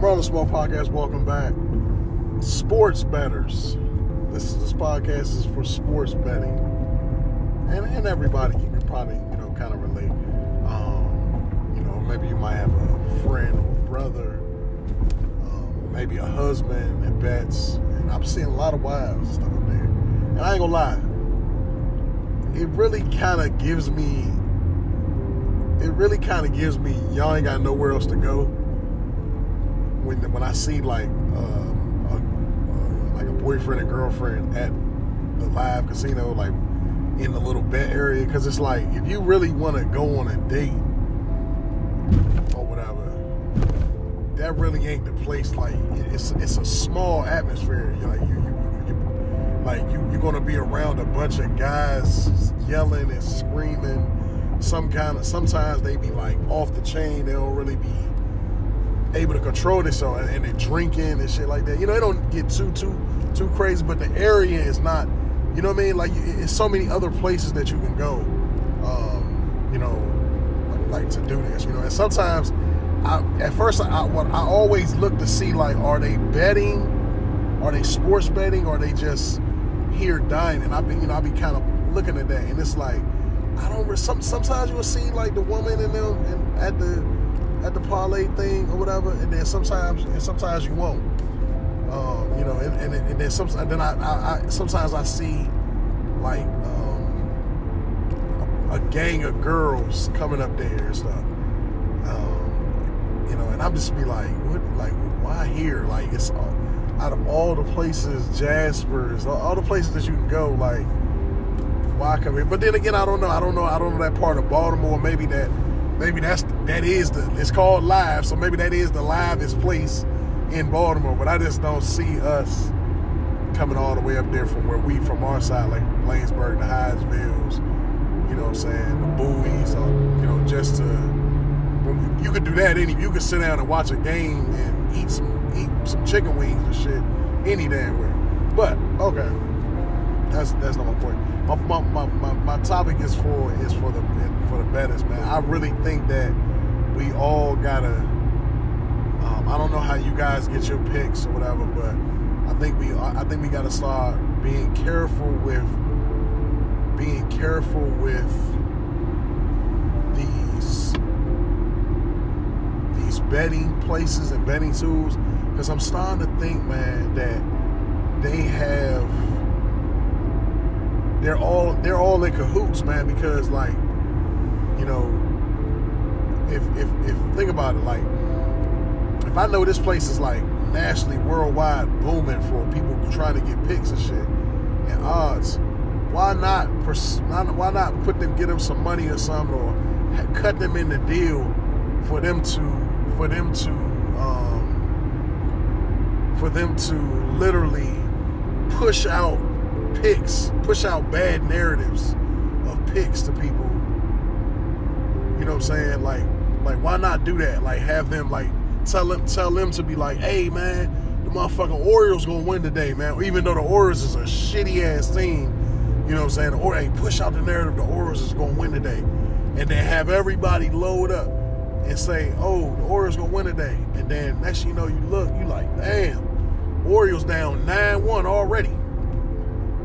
Marlon Small Podcast, welcome back. Sports betters. This this podcast is for sports betting, and and everybody can probably you know kind of relate. Um, you know, maybe you might have a friend or brother, um, maybe a husband that bets, and I'm seeing a lot of wives and stuff up there. And I ain't gonna lie, it really kind of gives me. It really kind of gives me y'all ain't got nowhere else to go when when I see like um, a, uh, like a boyfriend and girlfriend at the live casino, like in the little bet area, because it's like if you really want to go on a date or whatever, that really ain't the place. Like it's it's a small atmosphere. You're like you, you, you like you you're gonna be around a bunch of guys yelling and screaming. Some kind of sometimes they be like off the chain. They don't really be able to control themselves and, and they're drinking and shit like that. You know, they don't get too too too crazy, but the area is not. You know what I mean? Like it's so many other places that you can go. Um, you know, like, like, to do this. You know, and sometimes I at first I what I always look to see like are they betting, are they sports betting, or are they just here dining? I've been you know I be kind of looking at that, and it's like I don't. Some sometimes you'll see like the woman in them and at the at the parlay thing or whatever, and then sometimes and sometimes you won't. Um, you know, and, and, and then some, and then I, I, I, sometimes I see like um, a, a, gang of girls coming up there and stuff. Um, you know, and I'm just be like, what, like, why here? Like, it's out of all the places, Jasper's, all, all the places that you can go, like, why? But then again, I don't know. I don't know. I don't know that part of Baltimore. Maybe that maybe that's that is the it's called live, so maybe that is the livest place in Baltimore. But I just don't see us coming all the way up there from where we from our side, like Bladensburg, the Hyattsvilles, you know what I'm saying, the Bowies, or, you know, just to you could do that any you could sit down and watch a game and eat some eat some chicken wings and shit any damn way. But okay. That's that's not my point. My, my, my, my, my topic is for is for the for the betters, man. I really think that we all gotta. Um, I don't know how you guys get your picks or whatever, but I think we I think we gotta start being careful with being careful with these these betting places and betting tools because I'm starting to think, man, that they're all they're all in cahoots, man. Because like, you know, if if if think about it, like, if I know this place is like nationally, worldwide booming for people trying to get picks and shit and odds, why not why not put them get them some money or something or cut them in the deal for them to for them to um, for them to literally push out picks, push out bad narratives of picks to people. You know what I'm saying? Like, like why not do that? Like have them like tell them tell them to be like, hey man, the motherfucking Orioles gonna win today, man. Even though the Orioles is a shitty ass team, you know what I'm saying? Or hey, push out the narrative the Orioles is gonna win today. And then have everybody load up and say, oh, the Orioles gonna win today. And then next you know you look, you like, damn, Orioles down 9-1 already.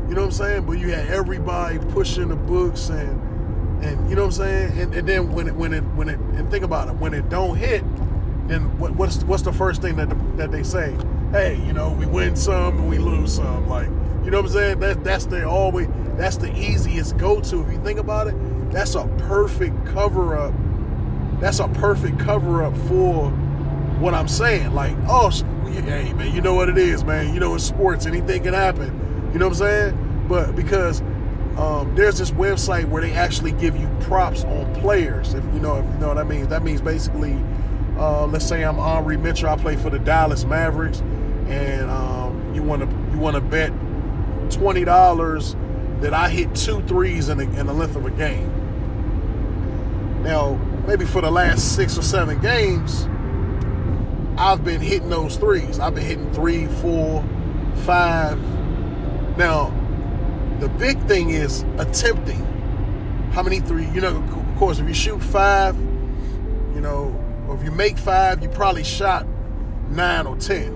You know what I'm saying? But you had everybody pushing the books and and you know what I'm saying? And, and then when it when it when it and think about it, when it don't hit, then what, what's what's the first thing that the, that they say? Hey, you know, we win some and we lose some. Like, you know what I'm saying? That that's the always that's the easiest go to. If you think about it, that's a perfect cover up. That's a perfect cover up for what I'm saying. Like, oh, hey man, you know what it is, man. You know it's sports. Anything can happen. You know what I'm saying? But because um, there's this website where they actually give you props on players. If you know, if you know what I mean. That means basically, uh, let's say I'm Henri Mitchell. I play for the Dallas Mavericks, and um, you want to you want to bet twenty dollars that I hit two threes in, in the length of a game. Now, maybe for the last six or seven games, I've been hitting those threes. I've been hitting three, four, five now, the big thing is attempting. How many three? You know, of course, if you shoot five, you know, or if you make five, you probably shot nine or ten.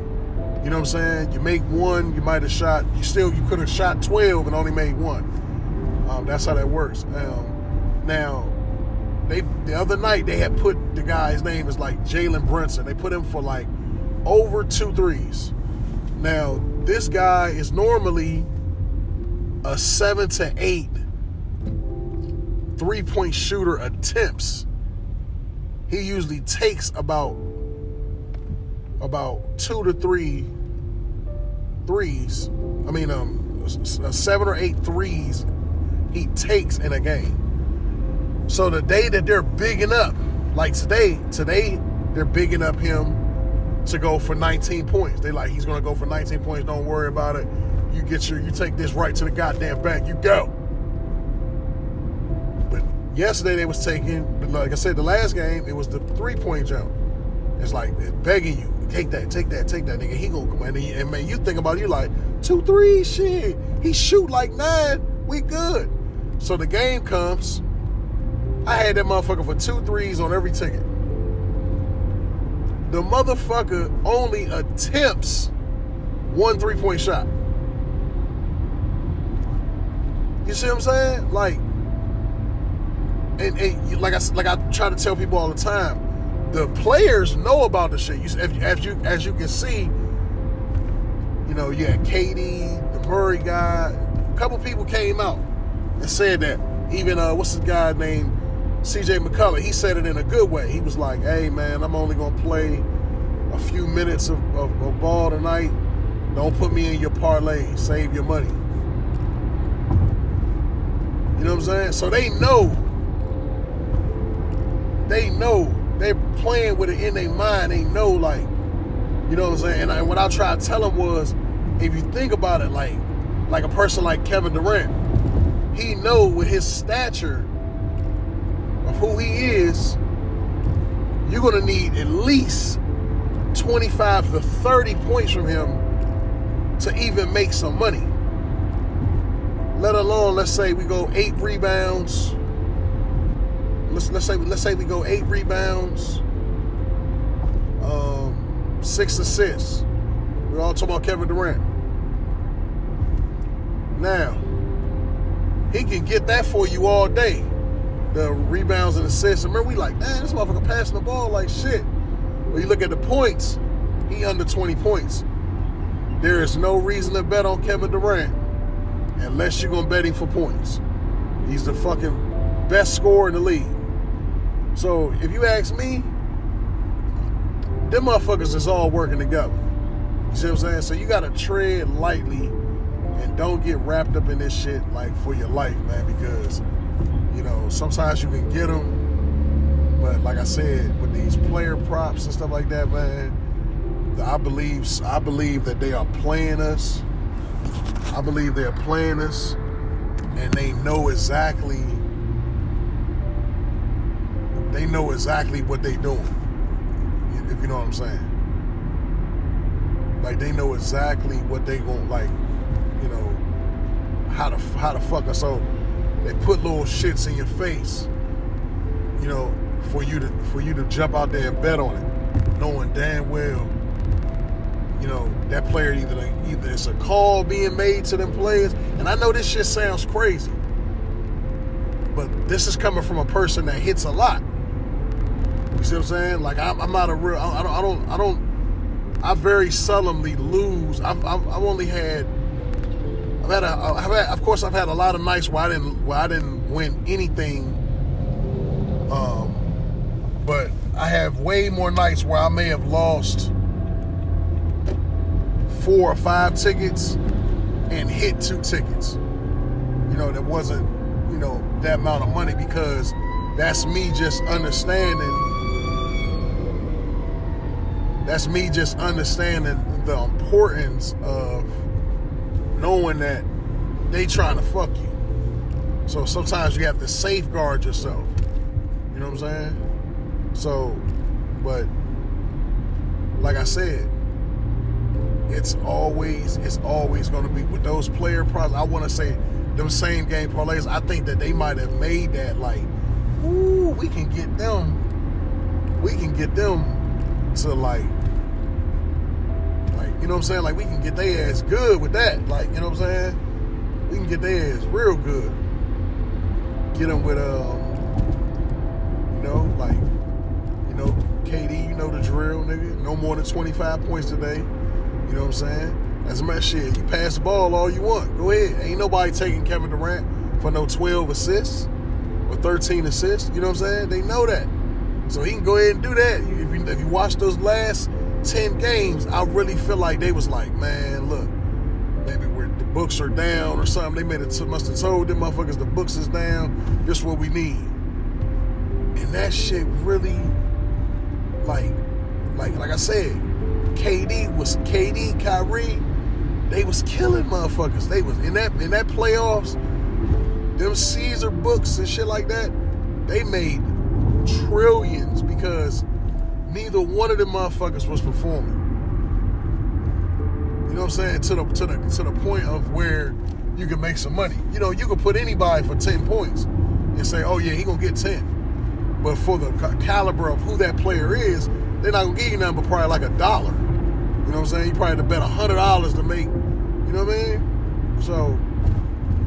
You know what I'm saying? You make one, you might have shot. You still you could have shot twelve and only made one. Um, that's how that works. Um, now, they the other night they had put the guy's name is like Jalen Brunson. They put him for like over two threes. Now, this guy is normally a seven to eight three point shooter attempts. He usually takes about about two to three threes. I mean, um, seven or eight threes he takes in a game. So the day that they're bigging up, like today, today they're bigging up him to go for 19 points. They like he's gonna go for 19 points. Don't worry about it. You get your, you take this right to the goddamn bank. You go. But yesterday they was taking, but like I said, the last game it was the three point jump. It's like it's begging you, take that, take that, take that, nigga. He gonna come and, he, and man, you think about it, you like two, three, shit. He shoot like nine, we good. So the game comes. I had that motherfucker for two threes on every ticket. The motherfucker only attempts one three point shot. You see what I'm saying? Like, and, and like I like I try to tell people all the time, the players know about the shit. You, as you as you can see, you know, you had KD, the Murray guy. A couple people came out and said that. Even uh, what's the guy named CJ McCollum? He said it in a good way. He was like, "Hey man, I'm only gonna play a few minutes of, of, of ball tonight. Don't put me in your parlay. Save your money." You know what I'm saying? So they know. They know they're playing with it in their mind. They know, like, you know what I'm saying. And I, what I tried to tell them was, if you think about it, like, like a person like Kevin Durant, he know with his stature of who he is, you're gonna need at least 25 to 30 points from him to even make some money. Let alone, let's say we go eight rebounds. Let's let's say let's say we go eight rebounds, um, six assists. We're all talking about Kevin Durant. Now, he can get that for you all day. The rebounds and assists. Remember, we like, man, this motherfucker passing the ball like shit. When you look at the points, he under 20 points. There is no reason to bet on Kevin Durant unless you're gonna bet him for points. He's the fucking best scorer in the league. So if you ask me, them motherfuckers is all working together. You see what I'm saying? So you gotta tread lightly and don't get wrapped up in this shit like for your life, man, because you know, sometimes you can get them, but like I said, with these player props and stuff like that, man, I believe I believe that they are playing us I believe they're playing us and they know exactly they know exactly what they're doing. If you know what I'm saying. Like they know exactly what they going like, you know, how to how to fuck us over. They put little shits in your face, you know, for you to for you to jump out there and bet on it, knowing damn well you know, that player either either it's a call being made to them players, and I know this shit sounds crazy, but this is coming from a person that hits a lot. You see what I'm saying? Like I'm, I'm not a real. I don't. I don't. I don't. I very seldomly lose. I've, I've, I've only had. I've had a. I've had, of course, I've had a lot of nights where I didn't. Where I didn't win anything. Um, but I have way more nights where I may have lost four or five tickets and hit two tickets. You know, that wasn't, you know, that amount of money because that's me just understanding. That's me just understanding the importance of knowing that they trying to fuck you. So sometimes you have to safeguard yourself. You know what I'm saying? So, but like I said, it's always it's always going to be with those player props. I want to say them same game parlays. I think that they might have made that like, ooh, we can get them. We can get them to like, like you know what I'm saying? Like we can get their ass good with that. Like you know what I'm saying? We can get their ass real good. Get them with um, you know, like you know, KD. You know the drill, nigga. No more than 25 points today. You know what I'm saying? That's my shit. You pass the ball all you want. Go ahead. Ain't nobody taking Kevin Durant for no 12 assists or 13 assists. You know what I'm saying? They know that. So he can go ahead and do that. If you, if you watch those last 10 games, I really feel like they was like, man, look, maybe we're, the books are down or something. They made it must have told them motherfuckers the books is down. This what we need. And that shit really, like, like, like I said, KD was KD, Kyrie, they was killing motherfuckers. They was in that in that playoffs them Caesar books and shit like that, they made trillions because neither one of them motherfuckers was performing. You know what I'm saying? To the to the to the point of where you can make some money. You know, you can put anybody for 10 points and say, oh yeah, he gonna get 10. But for the caliber of who that player is, they're not gonna give you nothing but probably like a dollar. You know what I'm saying? You probably to bet hundred dollars to make, you know what I mean? So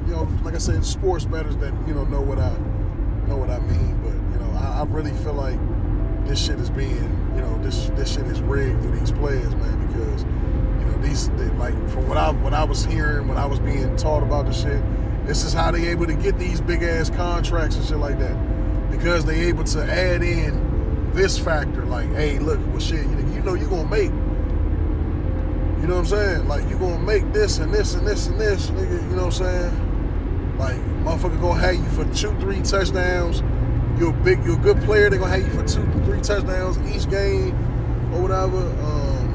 you know, like I said, sports betters that you know know what I know what I mean. But you know, I, I really feel like this shit is being, you know, this this shit is rigged for these players, man, because you know these they, like from what I what I was hearing when I was being taught about the shit, this is how they able to get these big ass contracts and shit like that because they able to add in this factor, like, hey, look, well, shit, you, you know, you gonna make. You know what I'm saying? Like you gonna make this and this and this and this, nigga. You know what I'm saying? Like, motherfucker gonna have you for two, three touchdowns. You're a big, you're a good player. They're gonna have you for two, three touchdowns each game or whatever. Um,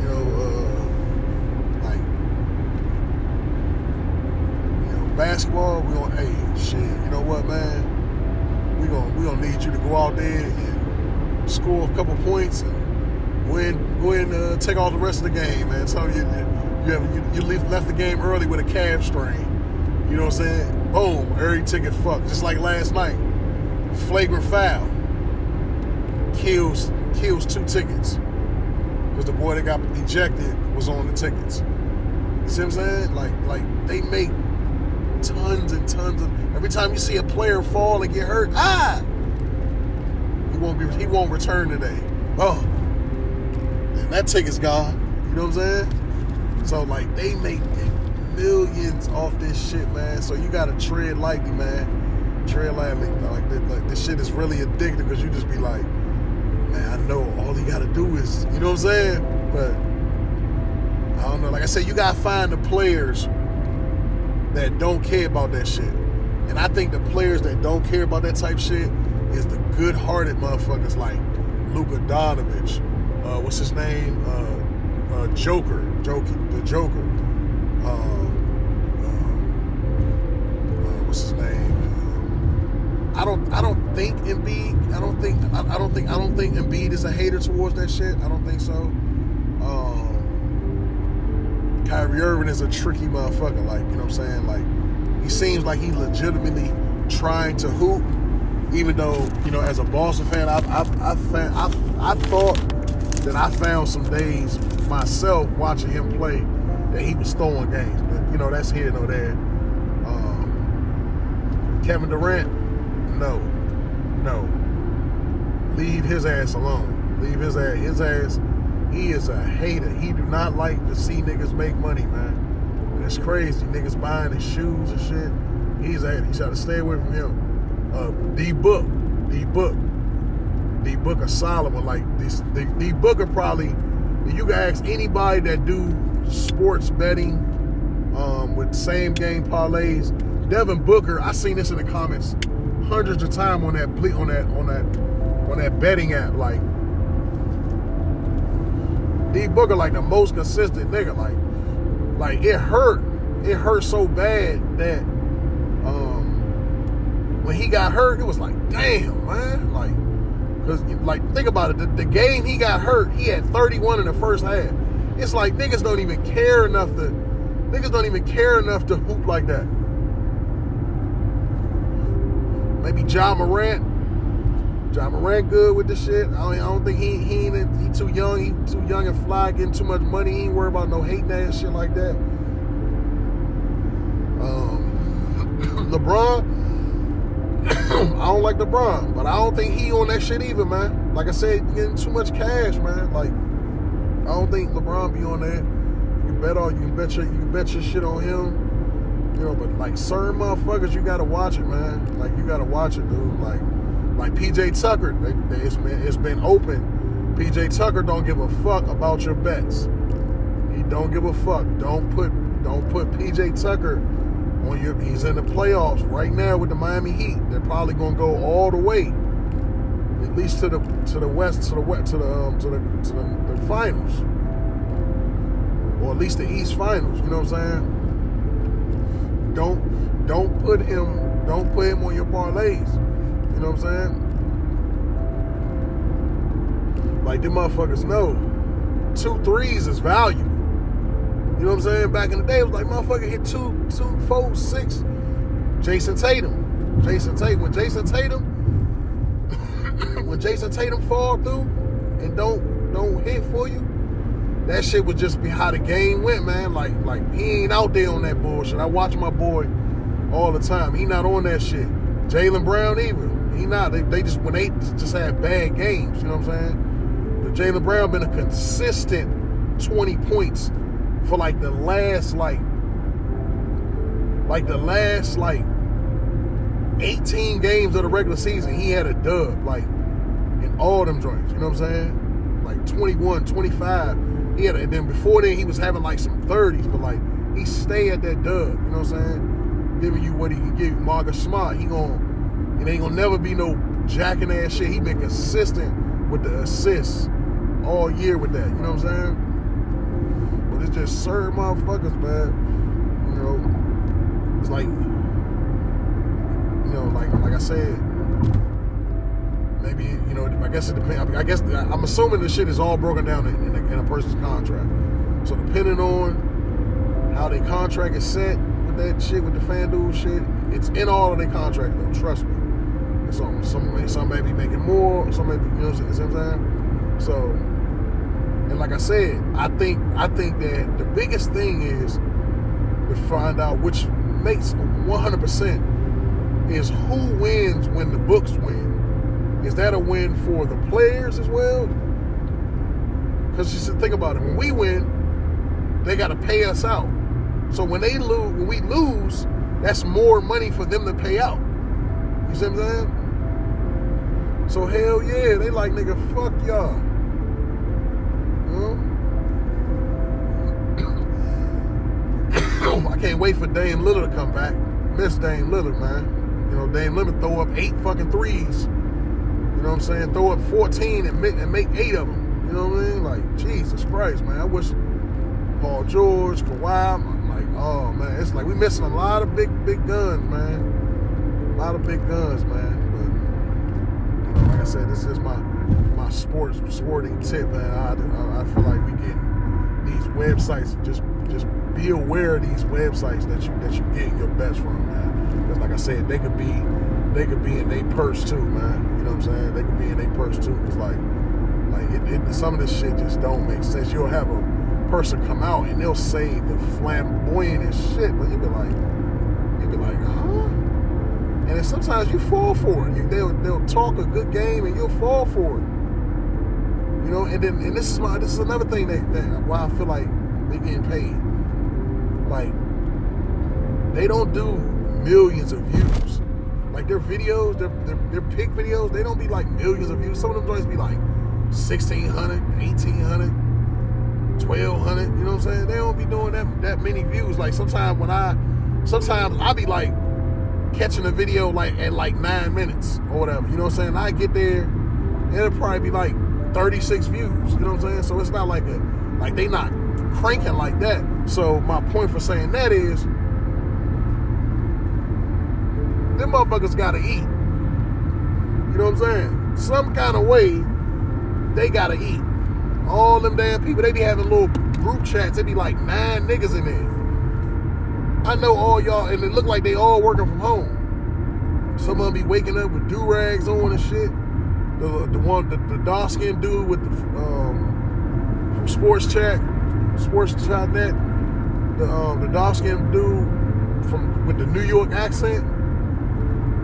you know, uh, like, you know, basketball. We gonna, hey, shit. You know what, man? We gonna, we gonna need you to go out there and score a couple points and win. Go ahead and uh, take all the rest of the game, man. So you, you have you, you left the game early with a calf strain. You know what I'm saying? Boom, every ticket fucked. Just like last night. Flagrant foul. Kills kills two tickets. Because the boy that got ejected was on the tickets. You see what I'm saying? Like, like they make tons and tons of every time you see a player fall and get hurt, ah! He won't be he won't return today. Oh. And that ticket's gone. You know what I'm saying? So like they make millions off this shit, man. So you gotta tread lightly, man. Tread lightly. Like, like this shit is really addictive because you just be like, man, I know all you gotta do is, you know what I'm saying? But I don't know. Like I said, you gotta find the players that don't care about that shit. And I think the players that don't care about that type shit is the good-hearted motherfuckers like Luka Doncic. Uh, what's his name? Uh, uh, Joker. Joker. The Joker. Uh, what's his name? I don't I don't think Embiid. I don't think I, I, don't think I don't think Embiid is a hater towards that shit. I don't think so. Um, Kyrie Irving is a tricky motherfucker. Like you know what I'm saying? Like he seems like he legitimately trying to hoop, even though you know as a Boston fan, I I I, I, I thought that I found some days myself watching him play that he was throwing games, but you know that's here no there. Kevin Durant, no, no. Leave his ass alone. Leave his ass. His ass. He is a hater. He do not like to see niggas make money, man. It's crazy. Niggas buying his shoes and shit. He's a. Hater. He got to stay away from him. Uh, D Book, D Book, D Book of Solomon. Like this, D Booker probably. You can ask anybody that do sports betting um, with same game parlays Devin Booker, I seen this in the comments hundreds of times on that on that on that on that betting app. Like D Booker, like the most consistent nigga. Like, like it hurt. It hurt so bad that um when he got hurt, it was like, damn, man. Like, cause like think about it. The, the game he got hurt, he had 31 in the first half. It's like niggas don't even care enough to niggas don't even care enough to hoop like that. Maybe Ja Morant. Ja Morant good with the shit. I don't, I don't think he he ain't he too young. He too young and fly, getting too much money. He ain't worried about no hating ass shit like that. Um, LeBron. I don't like LeBron, but I don't think he on that shit either, man. Like I said, getting too much cash, man. Like I don't think LeBron be on that. You bet on you bet your you bet your shit on him. Know, but like certain motherfuckers, you gotta watch it, man. Like you gotta watch it, dude. Like like PJ Tucker, it's been it's been open. PJ Tucker don't give a fuck about your bets. He don't give a fuck. Don't put don't put PJ Tucker on your. He's in the playoffs right now with the Miami Heat. They're probably gonna go all the way, at least to the to the west to the west to the um, to the to the, the finals, or at least the East Finals. You know what I'm saying? Don't don't put him don't put him on your parlays. You know what I'm saying? Like them motherfuckers know two threes is valuable. You know what I'm saying? Back in the day, it was like motherfucker hit two, two, four, six. Jayson Tatum. Jayson Tatum. When Jayson Tatum, when Jayson Tatum fall through and don't don't hit for you, that shit would just be how the game went, man. Like like he ain't out there on that bullshit. I watch my boy all the time. He not on that shit. Jaylen Brown either. He not. They, they just when they just had bad games. You know what I'm saying? But Jaylen Brown been a consistent 20 points for like the last like like the last like 18 games of the regular season, he had a dub, like in all them joints. You know what I'm saying? Like 21, 25. He had, and then before then he was having like some 30s, but like he stay at that dub. You know what I'm saying? Giving you what he can give you. Marcus Smart, he gon' it ain't gonna never be no jacking ass shit. He been consistent with the assists all year with that. You know what I'm saying? But it's just certain motherfuckers, man. You know, it's like you know, like like I said, maybe you know, I guess it depends. I guess I'm assuming the shit is all broken down in, in, a, in a person's contract. So depending on how their contract is set with that shit, with the FanDuel shit, it's in all of their contract though. Trust me. Some some some may be making more, some may be, you know what I'm saying? So, and like I said, I think I think that the biggest thing is to find out which makes 100 percent is who wins when the books win. Is that a win for the players as well? Because you should think about it. When we win, they got to pay us out. So when they lose, when we lose, that's more money for them to pay out. You see what I'm saying? So hell yeah, they like nigga, fuck y'all. Know? I can't wait for Dame Lillard to come back. Miss Dame Lillard, man. You know, Dame Lillard throw up eight fucking threes. You know what I'm saying? Throw up 14 and make, and make eight of them. You know what I mean? Like, Jesus Christ, man. I wish Paul George, Kawhi, I'm like, oh, man. It's like we missing a lot of big, big guns, man. A lot of big guns, man. But, you know, like I said, this is my my sports sporting tip, man. I, I, feel like we get these websites, just just be aware of these websites that you that you get your best from, man. Because like I said, they could be they could be in their purse too, man. Know what I'm saying? They could be in their purse too. It's like like it, it, some of this shit just don't make sense. You'll have a person come out and they'll say the flamboyant shit, but you be like, you be like, huh? And then sometimes you fall for it. You, they'll they'll talk a good game and you'll fall for it. You know, and then and this is my this is another thing that, that why I feel like they're getting paid. Like they don't do millions of views. Like their videos, their, their, their pick videos, they don't be like millions of views. Some of them joints be like 1,600, 1,800, 1,200. You know what I'm saying? They don't be doing that that many views. Like sometimes when I, sometimes I be like catching a video like at like nine minutes or whatever. You know what I'm saying? I get there, it'll probably be like 36 views. You know what I'm saying? So it's not like a like they not cranking like that. So my point for saying that is them motherfuckers gotta eat. You know what I'm saying? Some kind of way they gotta eat. All them damn people, they be having little group chats. They be like nine niggas in there. I know all y'all, and it look like they all working from home. Some of them be waking up with do rags on and shit. The the one the, the dark skinned dude with the um from Sports Chat, Sports Chat Net, the um the dark skinned dude from with the New York accent.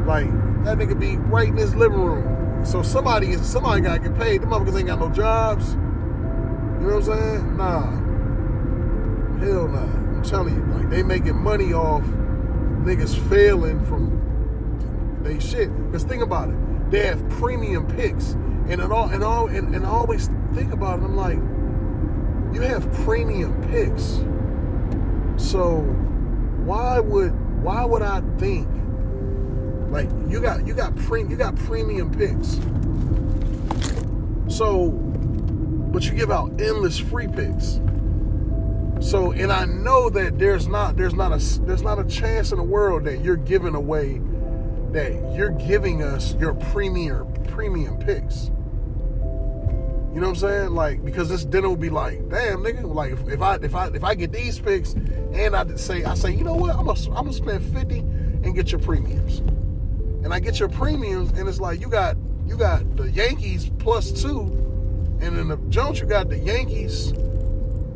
Like that nigga be right in his living room. So somebody is somebody gotta get paid. The motherfuckers ain't got no jobs. You know what I'm saying? Nah. Hell nah. I'm telling you, like they making money off niggas failing from they shit. Cause think about it, they have premium picks, and it all and all and, and always think about it. I'm like, you have premium picks, so why would why would I think like you got you got pre you got premium picks, so but you give out endless free picks. So, and I know that there's not there's not a there's not a chance in the world that you're giving away that you're giving us your premium premium picks. You know what I'm saying? Like because this dinner will be like, damn nigga, like if, if I if I if I get these picks and I say I say, you know what, I'm gonna I'm gonna spend 50 and get your premiums. And I get your premiums and it's like you got you got the Yankees plus two, and in the Jones you got the Yankees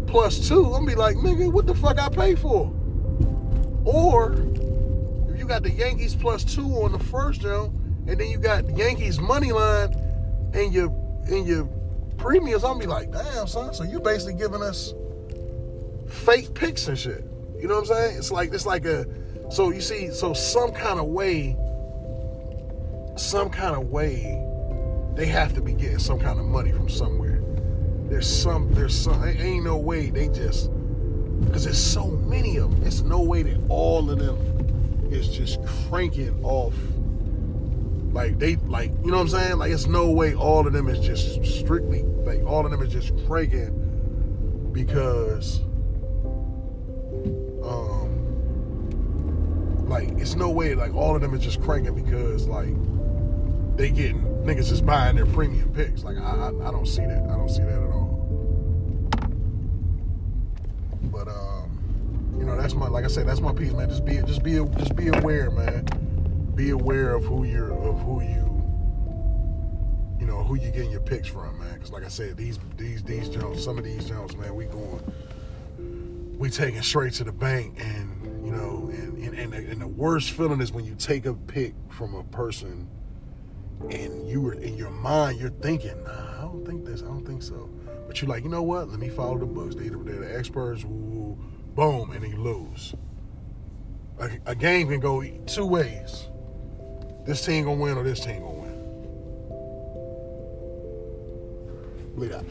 plus two, I'm be like, nigga, what the fuck I pay for? Or if you got the Yankees plus two on the first jump, and then you got the Yankees money line and your and your premiums, I'm gonna be like, damn son, so you basically giving us fake picks and shit. You know what I'm saying? It's like it's like a so you see, so some kind of way, some kind of way, they have to be getting some kind of money from somewhere. There's some there's some ain't no way they just because there's so many of them it's no way that all of them is just cranking off. Like they like you know what i'm saying? Like it's no way all of them is just strictly like all of them is just cranking because um like it's no way like all of them is just cranking because like they getting niggas just buying their premium picks. Like I, I, I don't see that. I don't see that at all. But um, you know, that's my like I said, that's my piece, man. Just be just be just be aware, man. Be aware of who you're of who you you know who you getting your picks from, man. Because like I said, these these these Jones, some of these Jones, man, we going we taking straight to the bank, and you know, and and and the, and the worst feeling is when you take a pick from a person and you were in your mind, you're thinking, nah, I don't think this, I don't think so. But you're like, you know what? Let me follow the books. They, they're the experts. Ooh, boom, and you lose. A, a, game can go two ways. This team gonna win or this team gonna win. Believe that.